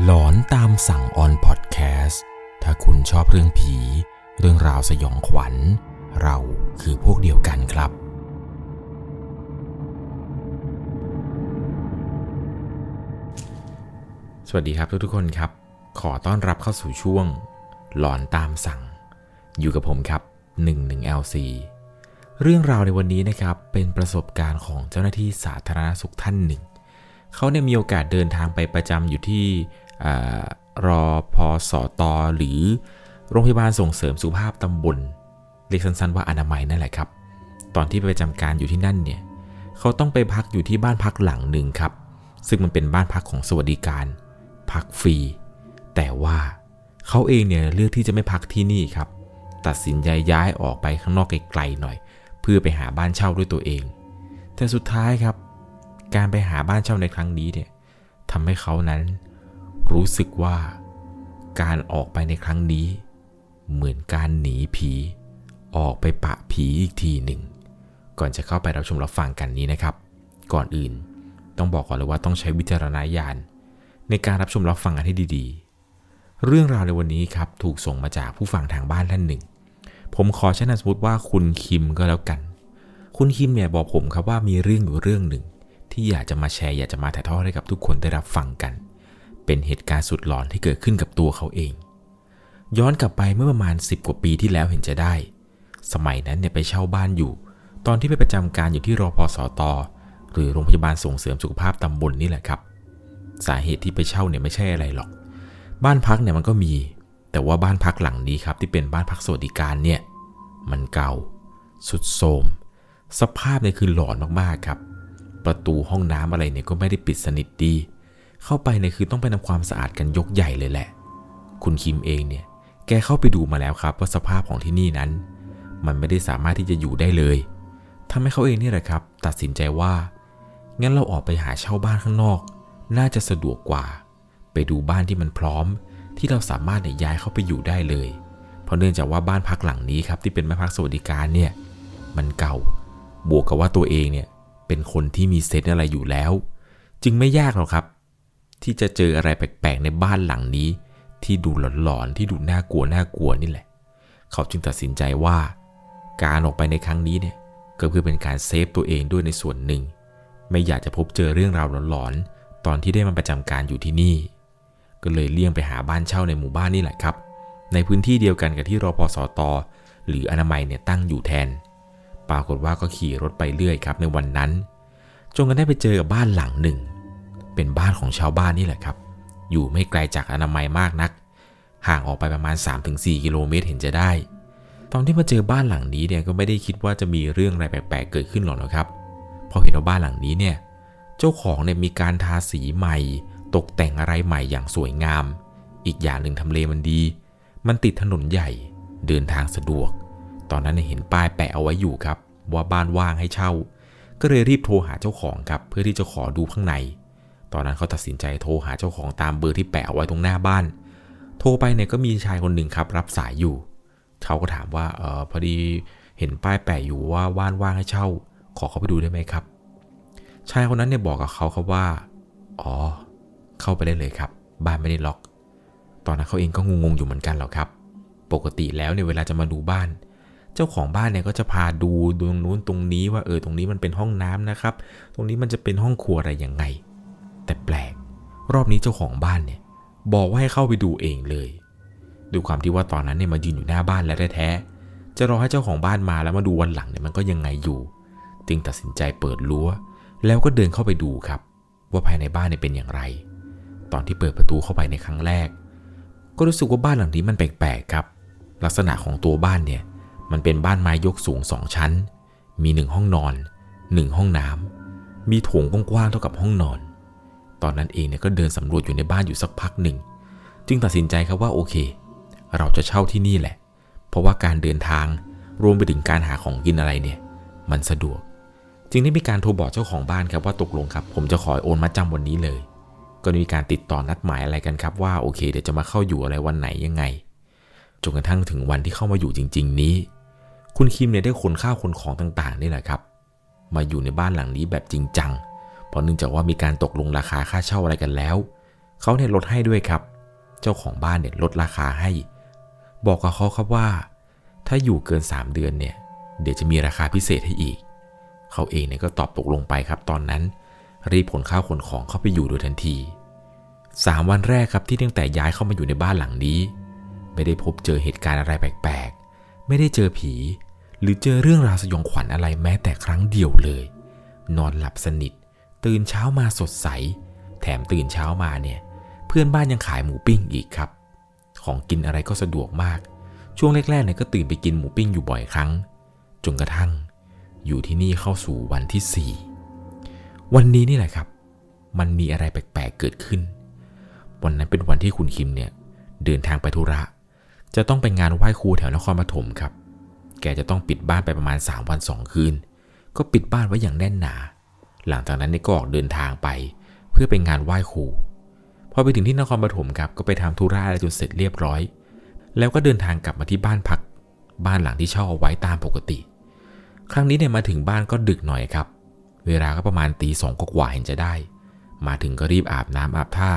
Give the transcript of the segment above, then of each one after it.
หลอนตามสั่งออนพอดแคสต์ถ้าคุณชอบเรื่องผี เรื่องราวสยองขวัญ เราคือพวกเดียวกันครับ สวัสดีครับทุกๆคนครับ ขอต้อนรับเข้าสู่ช่วง หลอนตามสั่ง อยู่กับผมครับ 11LC เรื่องราวในวันนี้นะครับเป็นประสบการณ์ของเจ้าหน้าที่สาธารณสุขท่านหนึ่ง เขาเนี่ยมีโอกาสเดินทางไปประจำอยู่ที่ รอพอสอตอหรือโรงพยาบาลส่งเสริมสุขภาพตำบลเรียกสั้นๆว่าอนามัยนั่นแหละครับ ตอนที่ไปประจำการอยู่ที่นั่นเนี่ยเขาต้องไปพักอยู่ที่บ้านพักหลังหนึ่งครับ ซึ่งมันเป็นบ้านพักของสวัสดิการ พักฟรี แต่ว่าเขาเองเนี่ยเลือกที่จะไม่พักที่นี่ครับ ตัดสินใจย้ายออกไปข้างนอกไกลๆหน่อย เพื่อไปหาบ้านเช่าด้วยตัวเอง แต่สุดท้ายครับ การไปหาบ้านเช่าในครั้งนี้เนี่ยทำให้เขานั้น รู้สึกว่า การออกไปในครั้งนี้ เหมือนการหนีผี ออกไปปะผีอีกทีหนึ่ง ก่อนจะเข้าไปรับชมรับฟังกันนี้นะครับ ก่อนอื่น ต้องบอกก่อนเลยว่าต้องใช้วิจารณญาณในการรับชมรับฟังกันให้ดีๆ เรื่องราวในวันนี้ครับถูกส่งมาจากผู้ฟังทางบ้านท่านหนึ่ง ผมขอใช้นามสมมติว่าคุณคิมก็แล้วกัน คุณคิมเนี่ยบอกผมครับว่ามีเรื่องอยู่เรื่องหนึ่ง ที่อยากจะมาแชร์อยากจะมาถ่ายทอดให้กับทุกคนได้รับฟังกัน เป็นเหตุการณ์สุดหลอนที่เกิดขึ้นกับตัวเขาเอง ย้อนกลับไปเมื่อประมาณ 10 กว่าปีที่แล้วเห็นจะได้ สมัยนั้นเนี่ยไปเช่าบ้านอยู่ ตอนที่ไปประจำการอยู่ที่รอพอสอตอหรือโรงพยาบาลส่งเสริมสุขภาพตำบลนนี่แหละครับ สาเหตุที่ไปเช่าเนี่ยไม่ใช่อะไรหรอก บ้านพักเนี่ยมันก็มี แต่ว่าบ้านพักหลังนี้ครับที่เป็นบ้านพักสวัสดิการเนี่ย มันเก่า สุดโทมสภาพเนี่ยคือหลอนมากๆครับ ประตูห้องน้ำอะไรเนี่ยก็ไม่ได้ปิดสนิทดี เข้าไปเนี่ยคือต้องไปทำความสะอาดกันยกใหญ่เลยแหละ คุณคิมเองเนี่ย แกเข้าไปดูมาแล้วครับว่าสภาพของที่นี่นั้น มันไม่ได้สามารถที่จะอยู่ได้เลยทำให้เขาเองนี่แหละครับ ตัดสินใจว่า งั้นเราออกไปหาเช่าบ้านข้างนอก น่าจะสะดวกกว่า ไปดูบ้านที่มันพร้อม ที่เราสามารถเนี่ยย้ายเข้าไปอยู่ได้เลย เพราะเนื่องจากว่าบ้านพักหลังนี้ครับที่เป็นบ้านพักสวัสดิการเนี่ย มันเก่า บวกกับว่าตัวเองเนี่ยเป็นคนที่มีเซนส์อะไรอยู่แล้ว จึงไม่ยากหรอกครับ ที่จะเจออะไรแปลกๆในบ้านหลังนี้ ที่ดูหลอนๆที่ดูน่ากลัวน่ากลัวนี่แหละ เขาจึงตัดสินใจว่า การออกไปในครั้งนี้เนี่ยก็เพื่อเป็นการเซฟตัวเองด้วยในส่วนหนึ่ง ไม่อยากจะพบเจอเรื่องราวหลอนๆตอนที่ได้มาประจำการอยู่ที่นี่ ก็เลยเลี่ยงไปหาบ้านเช่าในหมู่บ้านนี่แหละครับ ในพื้นที่เดียวกันกับที่รอพอสอตอหรืออนามัยเนี่ยตั้งอยู่แทน ปรากฏว่าก็ขี่รถไปเรื่อยครับในวันนั้นจนกันได้ไปเจอกับบ้านหลังหนึ่ง เป็นบ้านของชาวบ้านนี่แหละครับ อยู่ไม่ไกลจากอนามัยมากนัก ห่างออกไปประมาณ 3-4 กิโลเมตรเห็นจะได้ ตอนที่มาเจอบ้านหลังนี้เนี่ยก็ไม่ได้คิดว่าจะมีเรื่องอะไรแปลกๆเกิดขึ้นหรอกนะครับ พอเห็นว่าบ้านหลังนี้เนี่ย เจ้าของเนี่ยมีการทาสีใหม่ ตกแต่งอะไรใหม่อย่างสวยงาม อีกอย่างหนึ่งทำเลมันดี มันติดถนนใหญ่ เดินทางสะดวก ตอนนั้นเห็นป้ายแปะเอาไว้อยู่ครับ ว่าบ้านว่างให้เช่า ก็เลยรีบโทรหาเจ้าของครับ เพื่อที่จะขอดูข้างใน ตอนนั้นเขาตัดสินใจโทรหาเจ้าของตามเบอร์ที่แปะเอาไว้ตรงหน้าบ้าน โทรไปเนี่ยก็มีชายคนหนึ่งครับ รับสายอยู่ เขาก็ถามว่าเออพอดีเห็นป้ายแปะอยู่ว่าบ้านว่างให้เช่า ขอเข้าไปดูได้ไหมครับ ชายคนนั้นเนี่ยบอกกับเขาครับว่า อ๋อ เข้าไปได้เลยครับ บ้านไม่ได้ล็อก ตอนนั้นเขาเองก็งงๆอยู่เหมือนกันหรอกครับ ปกติแล้วเนี่ยเวลาจะมาดูบ้านเจ้าของบ้านเนี่ยก็จะพาดูตรงนู้นตรงนี้ว่าเออตรงนี้มันเป็นห้องน้ำนะครับ ตรงนี้มันจะเป็นห้องครัวอะไรยังไง แต่แปลก รอบนี้เจ้าของบ้านเนี่ย บอกว่าให้เข้าไปดูเองเลยดูความที่ว่าตอนนั้นเนี่ยมายืนอยู่หน้าบ้านแล้วแท้ๆจะรอให้เจ้าของบ้านมาแล้วมาดูวันหลังเนี่ยมันก็ยังไงอยู่ จึงตัดสินใจเปิดรั้ว แล้วก็เดินเข้าไปดูครับ ว่าภายในบ้านเนี่ยเป็นอย่างไร ตอนที่เปิดประตูเข้าไปในครั้งแรก ก็รู้สึกว่าบ้านหลังนี้มันแปลกๆครับ ลักษณะของตัวบ้านเนี่ย มันเป็นบ้านไม้ยกสูงสองชั้น มีหนึ่งห้องนอนหนึ่งห้องน้ำมีโถงกว้างๆเท่ากับห้องนอน ตอนนั้นเองเนี่ยก็เดินสำรวจอยู่ในบ้านอยู่สักพักหนึ่ง จึงตัดสินใจครับว่าโอเค เราจะเช่าที่นี่แหละ เพราะว่าการเดินทางรวมไปถึงการหาของกินอะไรเนี่ย มันสะดวก จึงได้มีการโทรบอกเจ้าของบ้านครับว่าตกลงครับ ผมจะขอโอนมาจำวันนี้เลย ก็มีการติดต่อนัดหมายอะไรกันครับว่าโอเค เดี๋ยวจะมาเข้าอยู่อะไรวันไหนยังไงจนกระทั่งถึงวันที่เข้ามาอยู่จริง ๆ นี้ คุณคิมเนี่ยได้ขนข้าวขนของต่างๆนี่แหละครับ มาอยู่ในบ้านหลังนี้แบบจริงจัง เพราะเนื่องจากว่ามีการตกลงราคาค่าเช่าอะไรกันแล้ว เขาเนี่ยลดให้ด้วยครับ เจ้าของบ้านเนี่ยลดราคาให้ บอกกับเขาครับว่า ถ้าอยู่เกิน 3 เดือนเนี่ย เดี๋ยวจะมีราคาพิเศษให้อีก เขาเองเนี่ยก็ตอบตกลงไปครับ ตอนนั้น รีบขนข้าวขนของเข้าไปอยู่โดยทันที 3 วันแรกครับที่ตั้งแต่ย้ายเข้ามาอยู่ในบ้านหลังนี้ ไม่ได้พบเจอเหตุการณ์อะไรแปลกๆ ไม่ได้เจอผี หรือเจอเรื่องราวสยองขวัญอะไรแม้แต่ครั้งเดียวเลย นอนหลับสนิท ตื่นเช้ามาสดใส แถมตื่นเช้ามาเนี่ย เพื่อนบ้านยังขายหมูปิ้งอีกครับ ของกินอะไรก็สะดวกมาก ช่วงแรกๆเนี่ยก็ตื่นไปกินหมูปิ้งอยู่บ่อยครั้ง จนกระทั่ง อยู่ที่นี่เข้าสู่วันที่ 4 วันนี้นี่แหละครับ มันมีอะไรแปลกๆเกิดขึ้น วันนั้นเป็นวันที่คุณคิมเนี่ย เดินทางไปธุระ จะต้องไปงานไหว้ครูแถวนครปฐมครับ แกจะต้องปิดบ้านไปประมาณ 3 วัน 2 คืน ก็ปิดบ้านไว้อย่างแน่นหนา หลังจากนั้นเนี่ยก็ออกเดินทางไป เพื่อไปงานไหว้ครูพอไปถึงที่นครปฐมครับก็ไปทำธุระอะไรจนเสร็จเรียบร้อย แล้วก็เดินทางกลับมาที่บ้านพัก บ้านหลังที่เช่าเอาไว้ตามปกติ ครั้งนี้เนี่ยมาถึงบ้านก็ดึกหน่อยครับ เวลาก็ประมาณตีสองกว่าเห็นจะได้ มาถึงก็รีบอาบน้ำอาบท่า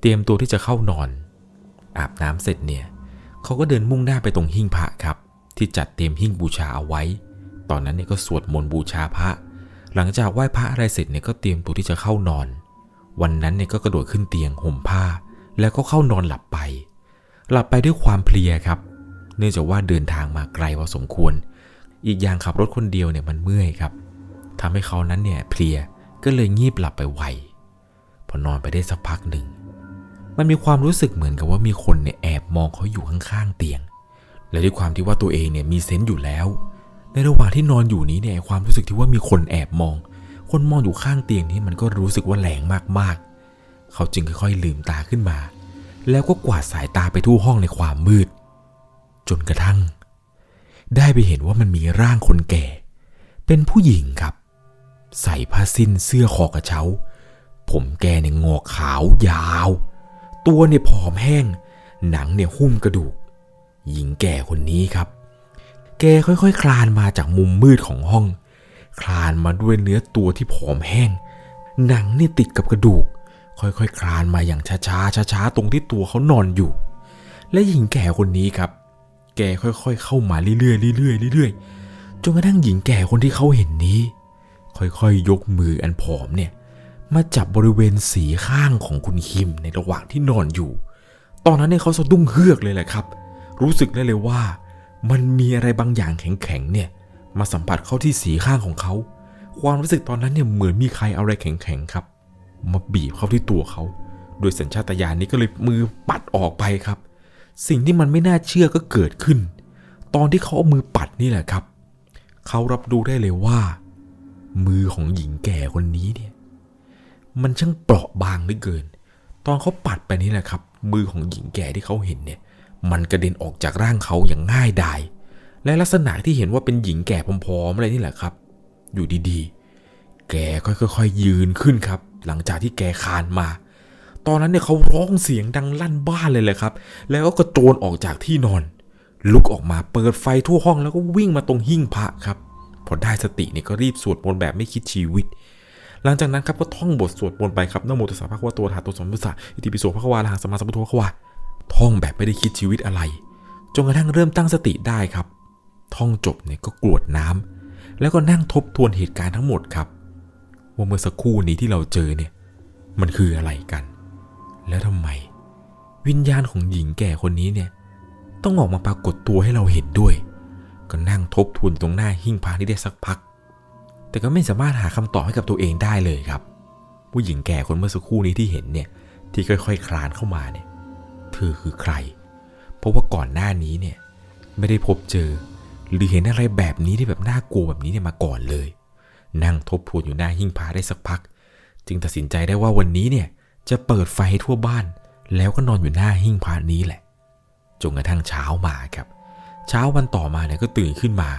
เตรียมตัวที่จะเข้านอน อาบน้ำเสร็จเนี่ยเขาก็เดินมุ่งหน้าไปตรงหิ้งพระครับ ที่จัดเตรียมหิ้งบูชาเอาไว้ ตอนนั้นเนี่ยก็สวดมนต์บูชาพระ หลังจากไหว้พระอะไรเสร็จเนี่ยก็เตรียมตัวที่จะเข้านอน วันนั้นเนี่ยก็กระโดดขึ้นเตียงห่มผ้า แล้วก็เข้านอนหลับไป หลับไปด้วยความเพลียครับ เนื่องจากว่าเดินทางมาไกลพอสมควร อีกอย่างขับรถคนเดียวเนี่ยมันเมื่อยครับทำให้เขานั้นเนี่ยเพลียก็เลยงีบหลับไปไวพอนอนไปได้สักพักหนึ่ง มันมีความรู้สึกเหมือนกับว่ามีคนเนี่ยแอบมองเขาอยู่ข้างๆเตียง และด้วยความที่ว่าตัวเองเนี่ยมีเซนต์อยู่แล้ว ในระหว่างที่นอนอยู่นี้เนี่ยความรู้สึกที่ว่ามีคนแอบมอง คนมองอยู่ข้างเตียงนี้มันก็รู้สึกว่าแรงมากๆ เขาจึงค่อยๆลืมตาขึ้นมา แล้วก็กวาดสายตาไปทั่วห้องในความมืด จนกระทั่ง ได้ไปเห็นว่ามันมีร่างคนแก่ เป็นผู้หญิงครับ ใส่ผ้าสิ้นเสื้อคอกระเช้า ผมแกเนี่ยงอกขาวยาว ตัวเนี่ยผอมแห้ง หนังเนี่ยหุ้มกระดูก หญิงแก่คนนี้ครับ แกค่อยๆ คลานมาจากมุมมืดของห้อง คลานมาด้วยเนื้อตัวที่ผอมแห้ง หนังเนี่ยติดกับกระดูก ค่อยๆคคลานมาอย่างช้าๆ ช้าๆ ตรงที่ตัวเขานอนอยู่ และหญิงแก่คนนี้ครับ แกค่อยๆ เข้ามาเรื่อยๆ เรื่อยๆ เรื่อยๆ จนกระทั่งหญิงแก่คนที่เขาเห็นนี้ ค่อยๆ ยกมืออันผอมเนี่ย มาจับบริเวณสีข้างของคุณคิมในระหว่างที่นอนอยู่ ตอนนั้นเนี่ยเขาสะดุ้งเฮือกเลยแหละครับ รู้สึกได้เลยว่า มันมีอะไรบางอย่างแข็งๆเนี่ย มาสัมผัสเข้าที่สีข้างของเขา ความรู้สึกตอนนั้นเนี่ยเหมือนมีใครเอาอะไรแข็งๆครับ มาบีบเข้าที่ตัวเขา โดยสัญชาตญาณนี้ก็เลยมือปัดออกไปครับ สิ่งที่มันไม่น่าเชื่อก็เกิดขึ้น ตอนที่เขาเอามือปัดนี่แหละครับ เขารับรู้ได้เลยว่า มือของหญิงแก่คนนี้เนี่ย มันช่างเปราะบางเหลือเกิน ตอนเขาปัดไปนี่แหละครับ มือของหญิงแก่ที่เขาเห็นเนี่ย มันกระเด็นออกจากร่างเขาอย่างง่ายดาย และลักษณะที่เห็นว่าเป็นหญิงแก่พร้อมๆอะไรนี่แหละครับ อยู่ดีๆ แกค่อยๆยืนขึ้นครับ หลังจากที่แกคานมา ตอนนั้นเนี่ยเขาร้องเสียงดังลั่นบ้านเลยแหละครับ แล้วก็กระโจนออกจากที่นอน ลุกออกมาเปิดไฟทั่วห้องแล้วก็วิ่งมาตรงหิ้งพระครับ พอได้สติเนี่ยก็รีบสวดมนต์แบบไม่คิดชีวิตหลังจากนั้นครับก็ท่องบทสวดมนต์ไปครับนโมตัสสะภะคะวะโตอะระหะโตสัมมาสัมพุทสสะอิติปิโสภะคะวาระหังสมาสัมพุทโธภะควา ท่องแบบไม่ได้คิดชีวิตอะไร จนกระทั่งเริ่มตั้งสติได้ครับ ท่องจบเนี่ยก็กรวดน้ำแล้วก็นั่งทบทวนเหตุการณ์ทั้งหมดครับ ว่าเมื่อสักครู่นี้ที่เราเจอเนี่ยมันคืออะไรกัน แล้วทำไม วิญญาณของหญิงแก่คนนี้เนี่ย ต้องออกมาปรากฏตัวให้เราเห็นด้วย ก็นั่งทบทวนตรงหน้าหิ้งพระนี่ได้สักพัก แต่ก็ไม่สามารถหาคำตอบให้กับตัวเองได้เลยครับ ผู้หญิงแก่คนเมื่อสักครู่นี้ที่เห็นเนี่ยที่ค่อยๆคลานเข้ามาเนี่ย ธอคือใคร เพราะว่าก่อนหน้านี้เนี่ยไม่ได้พบเจอ หรือเห็นอะไรแบบนี้ที่แบบน่ากลัวแบบนี้เนี่ยมาก่อนเลย นั่งทบทวนอยู่หน้าหิ้งพระได้สักพัก จึงตัดสินใจได้ว่าวันนี้เนี่ยจะเปิดไฟให้ทั่วบ้าน แล้วก็นอนอยู่หน้าหิ้งพระนี้แหละจนกระทั่งเช้ามาครับ เช้าวันต่อมาเนี่ยก็ตื่นขึ้นมา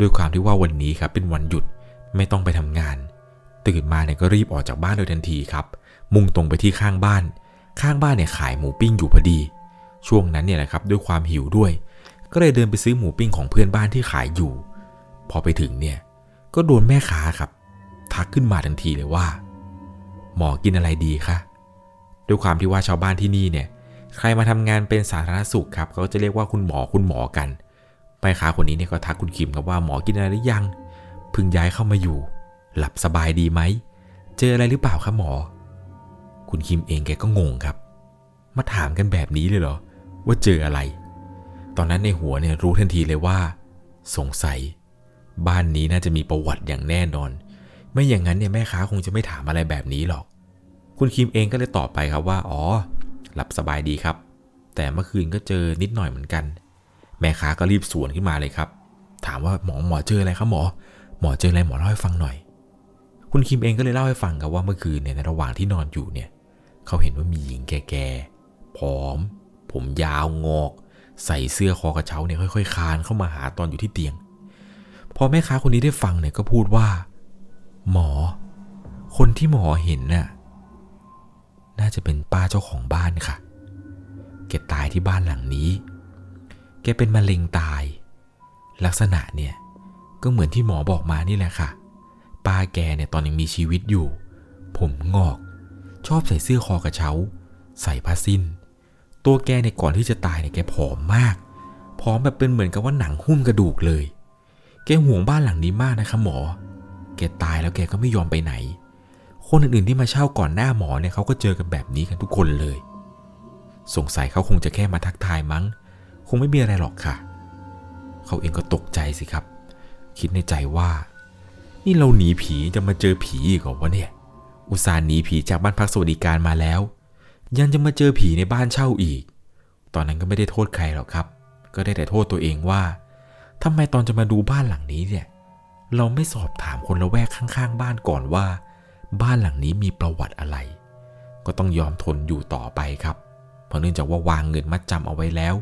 ด้วยความที่ว่าวันนี้ครับเป็นวันหยุดไม่ต้องไปทำงาน ตื่นมาเนี่ยก็รีบออกจากบ้านโดยทันทีครับ มุ่งตรงไปที่ข้างบ้าน ข้างบ้านเนี่ยขายหมูปิ้งอยู่พอดี ช่วงนั้นเนี่ยแหละครับด้วยความหิวด้วย ก็เลยเดินไปซื้อหมูปิ้งของเพื่อนบ้านที่ขายอยู่ พอไปถึงเนี่ยก็โดนแม่ค้าครับ ทักขึ้นมาทันทีเลยว่า หมอกินอะไรดีคะด้วยความที่ว่าชาวบ้านที่นี่เนี่ย ใครมาทำงานเป็นสาธารณสุขครับเขาจะเรียกว่าคุณหมอคุณหมอกันแม่ค้าคนนี้เนี่ยก็ทักคุณคิมครับว่าหมอกินอะไรหรือยังเพิ่งย้ายเข้ามาอยู่ หลับสบายดีไหมเจออะไรหรือเปล่าครับหมอ คุณคิมเองแกก็งงครับ มาถามกันแบบนี้เลยเหรอ ว่าเจออะไร ตอนนั้นในหัวเนี่ยรู้ทันทีเลยว่า สงสัย บ้านนี้น่าจะมีประวัติอย่างแน่นอน ไม่อย่างนั้นเนี่ยแม่ค้าคงจะไม่ถามอะไรแบบนี้หรอก คุณคิมเองก็เลยตอบไปครับว่า อ๋อ หลับสบายดีครับ แต่เมื่อคืนก็เจอนิดหน่อยเหมือนกัน แม่ค้าก็รีบสวนขึ้นมาเลยครับ ถามว่าหมอหมอเจออะไรครับหมอ หมอเจออะไรหมอเล่าให้ฟังหน่อยคุณคิมเองก็เลยเล่าให้ฟังครับว่าเมื่อคืนเนี่ยในระหว่างที่นอนอยู่เนี่ย เขาเห็นว่ามีหญิงแก่ๆผอม ผมยาวงอก ใส่เสื้อคอกระเช้าเนี่ยค่อยๆคานเข้ามาหาตอนอยู่ที่เตียง พอแม่ค้าคนนี้ได้ฟังเนี่ยก็พูดว่า หมอ คนที่หมอเห็นน่ะน่าจะเป็นป้าเจ้าของบ้านค่ะ แกตายที่บ้านหลังนี้ แกเป็นมะเร็งตาย ลักษณะเนี่ยก็เหมือนที่หมอบอกมานี่แหละค่ะ ป้าแกเนี่ยตอนยังมีชีวิตอยู่ ผมงอก ชอบใส่เสื้อคอกระเช้า ใส่ผ้าสิ้น ตัวแกเนี่ยก่อนที่จะตายเนี่ยแกผอมมาก ผอมแบบเป็นเหมือนกับว่าหนังหุ้มกระดูกเลย แกห่วงบ้านหลังนี้มากนะคะหมอ แกตายแล้วแกก็ไม่ยอมไปไหน คนอื่นๆที่มาเช่าก่อนหน้าหมอเนี่ยเขาก็เจอกันแบบนี้กันทุกคนเลย สงสัยเขาคงจะแค่มาทักทายมั้ง คงไม่มีอะไรหรอกค่ะ เขาเองก็ตกใจสิครับ คิดในใจว่า นี่เราหนีผีจะมาเจอผีอีกเหรอวะเนี่ย อุตส่าห์หนีผีจากบ้านพักสวัสดิการมาแล้ว ยังจะมาเจอผีในบ้านเช่าอีก ตอนนั้นก็ไม่ได้โทษใครหรอกครับ ก็ได้แต่โทษตัวเองว่าทำไมตอนจะมาดูบ้านหลังนี้เนี่ย เราไม่สอบถามคนละแวกข้างๆ บ้านก่อนว่า บ้านหลังนี้มีประวัติอะไร ก็ต้องยอมทนอยู่ต่อไปครับ เพราะเนื่องจากว่าวางเงินมัดจำเอาไว้แล้ว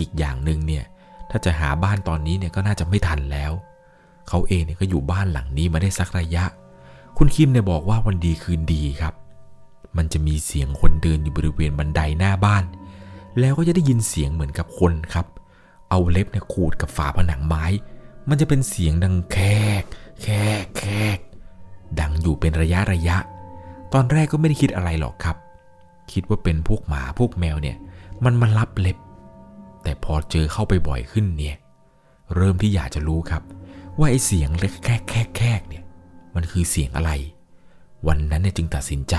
อีกอย่างหนึ่งเนี่ย ถ้าจะหาบ้านตอนนี้เนี่ยก็น่าจะไม่ทันแล้ว เขาเองเนี่ยก็อยู่บ้านหลังนี้มาได้สักระยะ คุณคิมเนี่ยบอกว่าวันดีคืนดีครับ มันจะมีเสียงคนเดินอยู่บริเวณบันไดหน้าบ้าน แล้วก็จะได้ยินเสียงเหมือนกับคนครับ เอาเล็บเนี่ยขูดกับฝาผนังไม้ มันจะเป็นเสียงดังแคกแคกแคกดังอยู่เป็นระยะระยะ ตอนแรกก็ไม่ได้คิดอะไรหรอกครับ คิดว่าเป็นพวกหมาพวกแมวเนี่ย มันมารับเล็บ แต่พอเจอเข้าไปบ่อยขึ้นเนี่ย เริ่มที่อยากจะรู้ครับ ว่าไอ้เสียงเล็กแคกแคกแคกเนี่ย มันคือเสียงอะไร วันนั้นเนี่ยจึงตัดสินใจ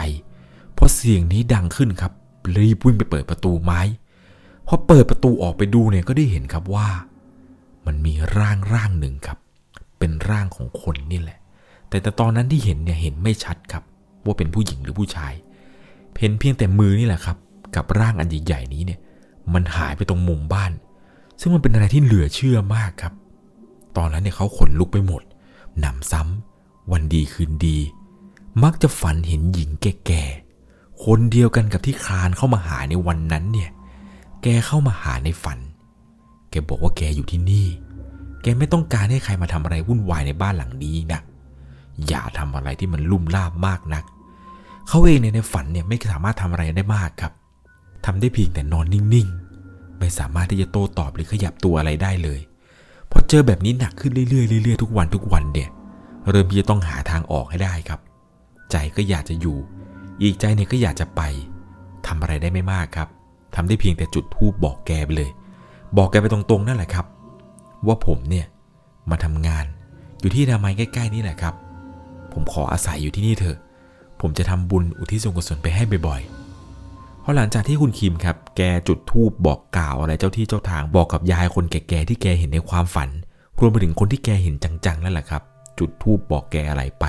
เพราะเสียงนี้ดังขึ้นครับ รีบวิ่งไปเปิดประตูไม้พอเปิดประตูออกไปดูเนี่ยก็ได้เห็นครับว่า มันมีร่างร่างหนึ่งครับ เป็นร่างของคนนี่แหละ แต่แต่ตอนนั้นที่เห็นเนี่ยเห็นไม่ชัดครับ ว่าเป็นผู้หญิงหรือผู้ชาย เห็นเพียงแต่มือนี่แหละครับ กับร่างอันใหญ่ๆนี้เนี่ย มันหายไปตรงมุมบ้าน ซึ่งมันเป็นอะไรที่เหลือเชื่อมากครับ ตอนนั้นเนี่ยเขาขนลุกไปหมดหนำซ้ำ วันดีคืนดี มักจะฝันเห็นหญิงแก่ๆ คนเดียวกันกับที่คลานเข้ามาหาในวันนั้นเนี่ย แกเข้ามาหาในฝัน แกบอกว่าแกอยู่ที่นี่ แกไม่ต้องการให้ใครมาทำอะไรวุ่นวายในบ้านหลังนี้นะ อย่าทำอะไรที่มันลุ่มล่ามมากนัก เขาเองเนี่ยในฝันเนี่ยไม่สามารถทำอะไรได้มากครับทำได้เพียงแต่นอนนิ่งๆ ไม่สามารถที่จะโต้ตอบหรือขยับตัวอะไรได้เลย พอเจอแบบนี้หนักขึ้นเรื่อยๆเรื่อยๆทุกวันทุกวันเนี่ย เริ่มที่จะต้องหาทางออกให้ได้ครับ ใจก็อยากจะอยู่ อีกใจเนี่ยก็อยากจะไปทำอะไรได้ไม่มากครับทำได้เพียงแต่จุดธูปบอกแกไปเลย บอกแกไปตรงๆนั่นแหละครับ ว่าผมเนี่ยมาทำงานอยู่ที่นามัยใกล้ ๆ นี่แหละครับ ผมขออาศัยอยู่ที่นี่เถอะ ผมจะทำบุญอุทิศส่วนกุศลไปให้บ่อยๆเพราะหลังจากที่คุณคิมครับ แกจุดธูปบอกกล่าวอะไรเจ้าที่เจ้าทางบอกกับยายคนแก่ๆที่แกเห็นในความฝัน รวมไปถึงคนที่แกเห็นจังๆนั่นแหละครับ จุดธูปบอกแกอะไรไป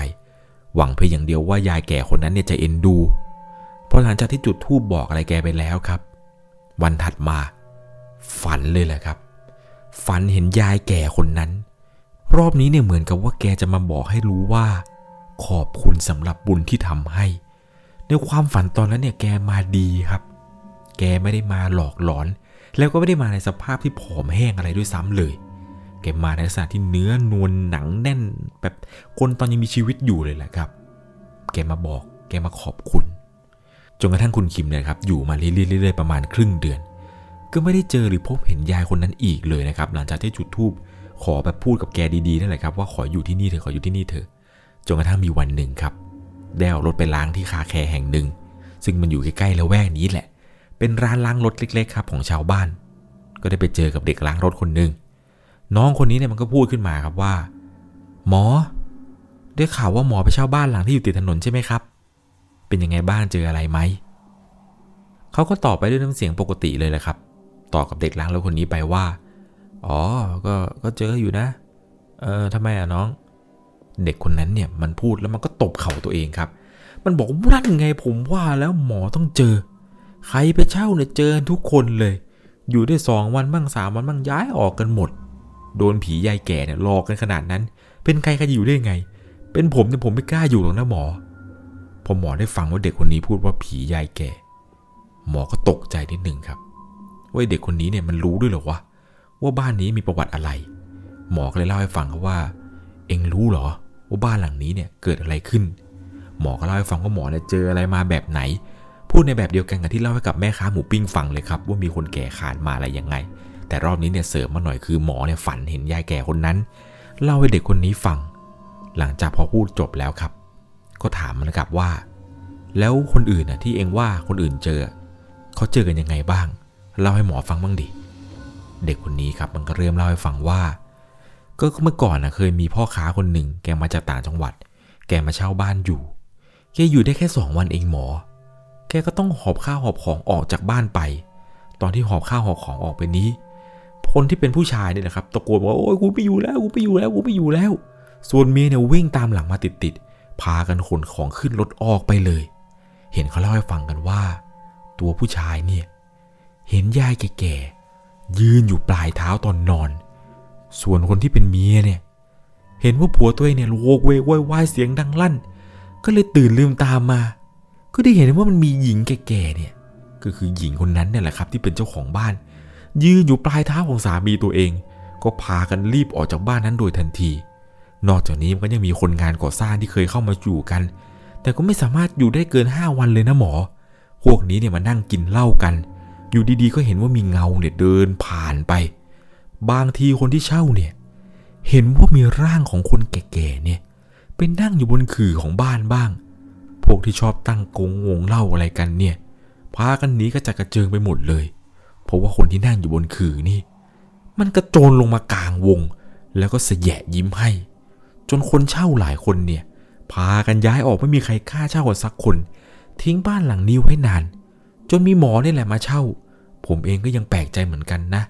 หวังเพียงอย่างเดียวว่ายายแก่คนนั้นเนี่ยจะเอ็นดูเพราะหลังจากที่จุดธูปบอกอะไรแกไปแล้วครับ วันถัดมา ฝันเลยแหละครับ ฝันเห็นยายแก่คนนั้น รอบนี้เนี่ยเหมือนกับว่าแกจะมาบอกให้รู้ว่า ขอบคุณสำหรับบุญที่ทำให้ ในความฝันตอนนั้นเนี่ยแกมาดีครับ แกไม่ได้มาหลอกหลอน แล้วก็ไม่ได้มาในสภาพที่ผอมแห้งอะไรด้วยซ้ำเลย แกมาในลักษณะที่เนื้อนวลหนังแน่น แบบคนตอนยังมีชีวิตอยู่เลยแหละครับ แกมาบอกแกมาขอบคุณ จนกระทั่งคุณคิมเนี่ยครับอยู่มาเรื่อยๆประมาณครึ่งเดือน ก็ไม่ได้เจอหรือพบเห็นยายคนนั้นอีกเลยนะครับ หลังจากที่จุดธูปขอแบบพูดกับแกดีๆนั่นแหละครับว่าขออยู่ที่นี่เถอะขออยู่ที่นี่เถอะจนกระทั่งมีวันหนึ่งครับได้เอารถไปล้างที่คาแคร์แห่งหนึ่ง ซึ่งมันอยู่ใกล้ๆละแวกนี้แหละ เป็นร้านล้างรถเล็ก ๆ ครับของชาวบ้าน ก็ได้ไปเจอกับเด็กล้างรถคนหนึ่ง น้องคนนี้เนี่ยมันก็พูดขึ้นมาครับว่า หมอ ได้ข่าวว่าหมอไปเช่าบ้านหลังที่อยู่ติดถนนใช่ไหมครับ เป็นยังไงบ้างเจออะไรไหมเขาก็ตอบไปด้วยน้ำเสียงปกติเลยแหละครับตอบกับเด็กล้างรถคนนี้ไปว่า อ๋อ ก็ก็เจออยู่นะ เออทำไมอะน้อง เด็กคนนั้นเนี่ยมันพูดแล้วมันก็ตบเข่าตัวเองครับ มันบอกว่าไงผมว่าแล้วหมอต้องเจอ ใครไปเช่าเนี่ยเจอทุกคนเลย อยู่ได้สองวันบ้างสามวันบ้างย้ายออกกันหมด โดนผียายแก่เนี่ยหลอกกันขนาดนั้น เป็นใครใครอยู่ได้ไง เป็นผมเนี่ยผมไม่กล้าอยู่หรอกนะหมอ พอหมอได้ฟังว่าเด็กคนนี้พูดว่าผียายแก่ หมอก็ตกใจนิดหนึ่งครับ ว่าเด็กคนนี้เนี่ยมันรู้ด้วยหรอวะว่าบ้านนี้มีประวัติอะไร หมอก็เลยเล่าให้ฟังครับว่า เองรู้เหรอว่าบ้านหลังนี้เนี่ยเกิดอะไรขึ้น หมอก็เล่าให้ฟังว่าหมอเนี่ยเจออะไรมาแบบไหน พูดในแบบเดียวกันกับที่เล่าให้กับแม่ค้าหมูปิ้งฟังเลยครับ ว่ามีคนแก่ขานมาอะไรยังไง แต่รอบนี้เนี่ยเสริมมาหน่อยคือหมอเนี่ยฝันเห็นยายแก่คนนั้น เล่าให้เด็กคนนี้ฟัง หลังจากพอพูดจบแล้วครับ ก็ถามมันนะครับว่า แล้วคนอื่นน่ะที่เองว่าคนอื่นเจอ เขาเจอกันยังไงบ้าง เล่าให้หมอฟังบ้างดิ เด็กคนนี้ครับมันก็เริ่มเล่าให้ฟังว่า ก็เมื่อก่อนนะเคยมีพ่อค้าคนหนึ่งแกมาจากต่างจังหวัด แกมาเช่าบ้านอยู่แกอยู่ได้แค่สองวันเองหมอ แกก็ต้องหอบข้าวหอบของออกจากบ้านไป ตอนที่หอบข้าวหอบของออกไปนี้ คนที่เป็นผู้ชายเนี่ยนะครับตะโกนว่าโอ้ยกูไม่อยู่แล้วกูไม่อยู่แล้วกูไม่อยู่แล้ว ส่วนเมียเนี่ยวิ่งตามหลังมาติดๆพากันขนของขึ้นรถออกไปเลย เห็นเขาเล่าให้ฟังกันว่า ตัวผู้ชายเนี่ยเห็นยายแก่ๆยืนอยู่ปลายเท้าตอนนอน ส่วนคนที่เป็นเมียเนี่ยเห็นว่าผัวตัวเองเนี่ยโวกเวกววายเสียงดังลั่น ก็เลยตื่นลืมตามมา ก็ได้เห็นว่ามันมีหญิงแก่ๆเนี่ยก็คือหญิงคนนั้นเนี่ยแหละครับที่เป็นเจ้าของบ้าน ยืนอยู่ปลายเท้าของสามีตัวเอง ก็พากันรีบออกจากบ้านนั้นโดยทันที นอกจากนี้มันก็ยังมีคนงานก่อสร้างที่เคยเข้ามาอยู่กัน แต่ก็ไม่สามารถอยู่ได้เกิน 5 วันเลยนะหมอ พวกนี้เนี่ยมานั่งกินเหล้ากัน อยู่ดีๆ ก็เห็นว่ามีเงาเนี่ยเดินผ่านไป บางทีคนที่เช่าเนี่ย เห็นว่ามีร่างของคนแก่ๆเนี่ยเป็นนั่งอยู่บนขื่อของบ้านบ้าง พวกที่ชอบตั้งกงวงเล่าอะไรกันเนี่ย พากันหนีกระจัดกระเจิงไปหมดเลย เพราะว่าคนที่นั่งอยู่บนขื่อนี่ มันกระโจนลงมากลางวง แล้วก็เสยะยิ้มให้ จนคนเช่าหลายคนเนี่ย พากันย้ายออกไม่มีใครกล้าเช่ากันสักคน ทิ้งบ้านหลังนี้ไว้นาน จนมีหมอนี่แหละมาเช่า ผมเองก็ยังแปลกใจเหมือนกันนะ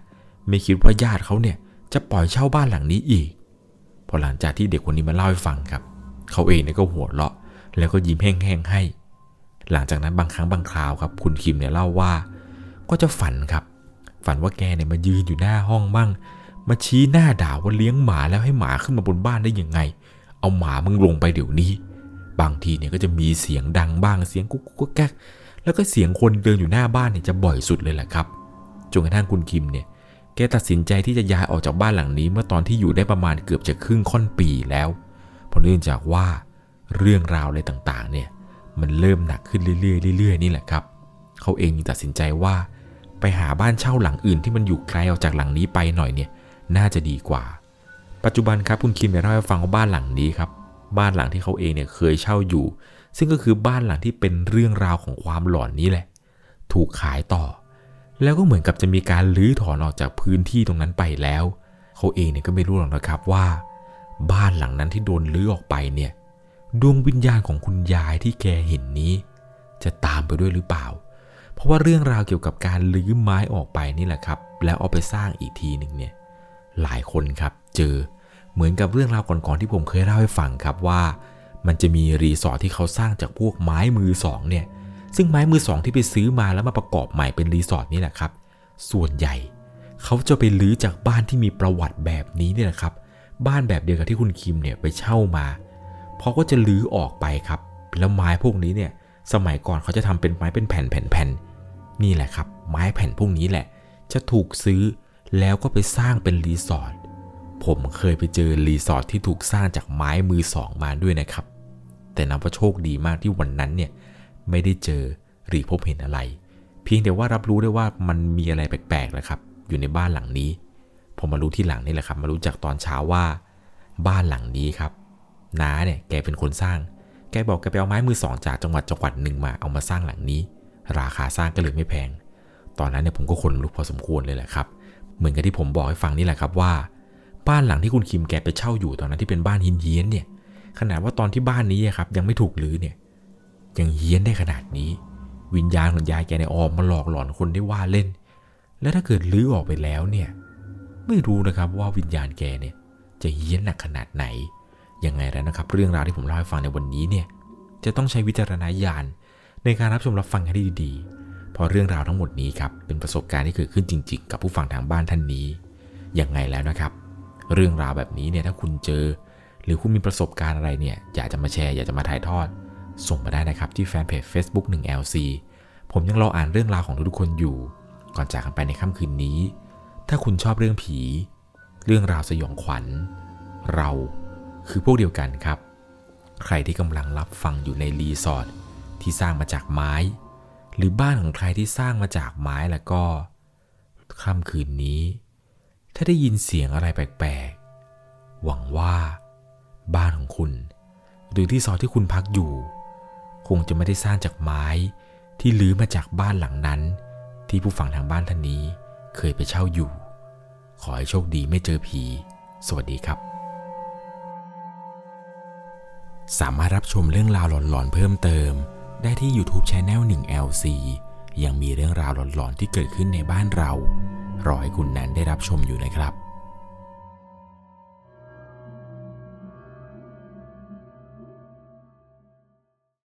ไม่คิดว่าญาติเขาเนี่ยจะปล่อยเช่าบ้านหลังนี้อีก พอหลังจากที่เด็กคนนี้มาเล่าให้ฟังครับ เขาเองเนี่ยก็หัวเราะ แล้วก็ยิ้มแห้งๆให้ หลังจากนั้นบางครั้งบางคราวครับ คุณคิมเนี่ยเล่าว่า ก็จะฝันครับ ฝันว่าแกเนี่ยมายืนอยู่หน้าห้องบ้าง มาชี้หน้าด่าว่าเลี้ยงหมาแล้วให้หมาขึ้นมาบนบ้านได้ยังไง เอาหมามึงลงไปเดี๋ยวนี้ บางทีเนี่ยก็จะมีเสียงดังบ้างเสียงกุ๊กกุ๊กแก๊กแล้วก็เสียงคนเดินอยู่หน้าบ้านเนี่ยจะบ่อยสุดเลยแหละครับจนกระทั่งคุณคิมเนี่ยแกตัดสินใจที่จะย้ายออกจากบ้านหลังนี้ เมื่อตอนที่อยู่ได้ประมาณเกือบจะครึ่งค่อนปีแล้วเพราะเนื่องจากว่าเรื่องราวอะไรต่างๆเนี่ยมันเริ่มหนักขึ้นเรื่อยๆเรื่อยๆนี่แหละครับ เขาเองตัดสินใจว่า ไปหาบ้านเช่าหลังอื่นที่มันอยู่ไกลออกจากหลังนี้ไปหน่อยเนี่ยน่าจะดีกว่า ปัจจุบันครับคุณคิมเนี่ยเล่าให้ฟังว่าบ้านหลังนี้ครับ บ้านหลังที่เขาเองเนี่ยเคยเช่าอยู่ ซึ่งก็คือบ้านหลังที่เป็นเรื่องราวของความหลอนนี้แหละ ถูกขายต่อ แล้วก็เหมือนกับจะมีการลื้อถอนออกจากพื้นที่ตรงนั้นไปแล้วเขาเองเนี่ยก็ไม่รู้หรอกนะครับว่า บ้านหลังนั้นที่โดนลื้อออกไปเนี่ยดวงวิญญาณของคุณยายที่แกเห็นนี้ จะตามไปด้วยหรือเปล่า เพราะว่าเรื่องราวเกี่ยวกับการลื้อไม้ออกไปนี่แหละครับ แล้วเอาไปสร้างอีกทีหนึ่งเนี่ยหลายคนครับเจอเหมือนกับเรื่องราวก่อนๆที่ผมเคยเล่าให้ฟังครับว่า มันจะมีรีสอร์ทที่เขาสร้างจากพวกไม้มือสองเนี่ยซึ่งไม้มือสองที่ไปซื้อมาแล้วมาประกอบใหม่เป็นรีสอร์ทนี่แหละครับ ส่วนใหญ่เขาจะไปลื้อจากบ้านที่มีประวัติแบบนี้นี่ยนะครับ บ้านแบบเดียวกับที่คุณคิมเนี่ยไปเช่ามาเพราะก็จะลื้อออกไปครับ แล้วไม้พวกนี้เนี่ยสมัยก่อนเขาจะทำเป็นไม้เป็นแผ่นแผ่นแผ่ นี่แหละครับ ไม้แผ่นพวกนี้แหละ จะถูกซื้อแล้วก็ไปสร้างเป็นรีสอร์ทผมเคยไปเจอรีสอร์ทที่ถูกสร้างจากไม้มือสองมาด้วยนะครับ แต่นับว่าโชคดีมากที่วันนั้นเนี่ยไม่ได้เจอหรือพบเห็นอะไร เพียงแต่ว่ารับรู้ได้ว่ามันมีอะไรแปลกๆนะครับ อยู่ในบ้านหลังนี้ ผมมารู้ที่หลังนี่แหละครับ มารู้จากตอนเช้าว่า บ้านหลังนี้ครับน้าเนี่ยแกเป็นคนสร้าง แกบอกแกไปเอาไม้มือสองจากจังหวัดจังหวัดหนึ่งมาเอามาสร้างหลังนี้ ราคาสร้างก็เลยไม่แพง ตอนนั้นเนี่ยผมก็ขนลุกพอสมควรเลยแหละครับ เหมือนกับที่ผมบอกให้ฟังนี่แหละครับว่า บ้านหลังที่คุณคิมแกไปเช่าอยู่ตอนนั้นที่เป็นบ้านหินเฮียนเนี่ย ขนาดว่าตอนที่บ้านนี้ครับยังไม่ถูกรื้อเนี่ย ยังเฮี้ยนได้ขนาดนี้ วิญญาณของยายแกเนี่ยออกมาหลอกหลอนคนได้ว่าเล่น แล้วถ้าเกิดลื้อออกไปแล้วเนี่ย ไม่รู้นะครับว่าวิญญาณแกเนี่ยจะเฮี้ยนหนักขนาดไหนยังไงแล้วนะครับ เรื่องราวที่ผมเล่าให้ฟังในวันนี้เนี่ยจะต้องใช้วิจารณญาณ ในการรับชมรับฟังให้ดีๆเพราะเรื่องราวทั้งหมดนี้ครับเป็นประสบการณ์ที่เกิดขึ้นจริง ๆ กับผู้ฟังทางบ้านท่านนี้ยังไงแล้วนะครับ เรื่องราวแบบนี้เนี่ยถ้าคุณเจอ หรือคุณมีประสบการณ์อะไรเนี่ยอยากจะมาแชร์อยากจะมาถ่ายทอด ส่งมาได้นะครับที่แฟนเพจ Facebook 1LC ผมยังรออ่านเรื่องราวของทุกๆคนอยู่ ก่อนจากกันไปในค่ำคืนนี้ ถ้าคุณชอบเรื่องผี เรื่องราวสยองขวัญ เราคือพวกเดียวกันครับ ใครที่กำลังรับฟังอยู่ในรีสอร์ท ที่สร้างมาจากไม้ หรือบ้านของใครที่สร้างมาจากไม้แล้วก็ค่ำคืนนี้ ถ้าได้ยินเสียงอะไรแปลกๆ หวังว่า บ้านของคุณ หรือที่ซอยที่คุณพักอยู่ คงจะไม่ได้สร้างจากไม้ที่ลื้อมาจากบ้านหลังนั้น ที่ผู้ฟังทางบ้านท่านนี้เคยไปเช่าอยู่ ขอให้โชคดีไม่เจอผี สวัสดีครับ สามารถรับชมเรื่องราวหลอนๆเพิ่มเติม ได้ที่ YouTube Channel 1 LC ยังมีเรื่องราวหลอนๆที่เกิดขึ้นในบ้านเรา รอให้คุณนั้นได้รับชมอยู่นะครับ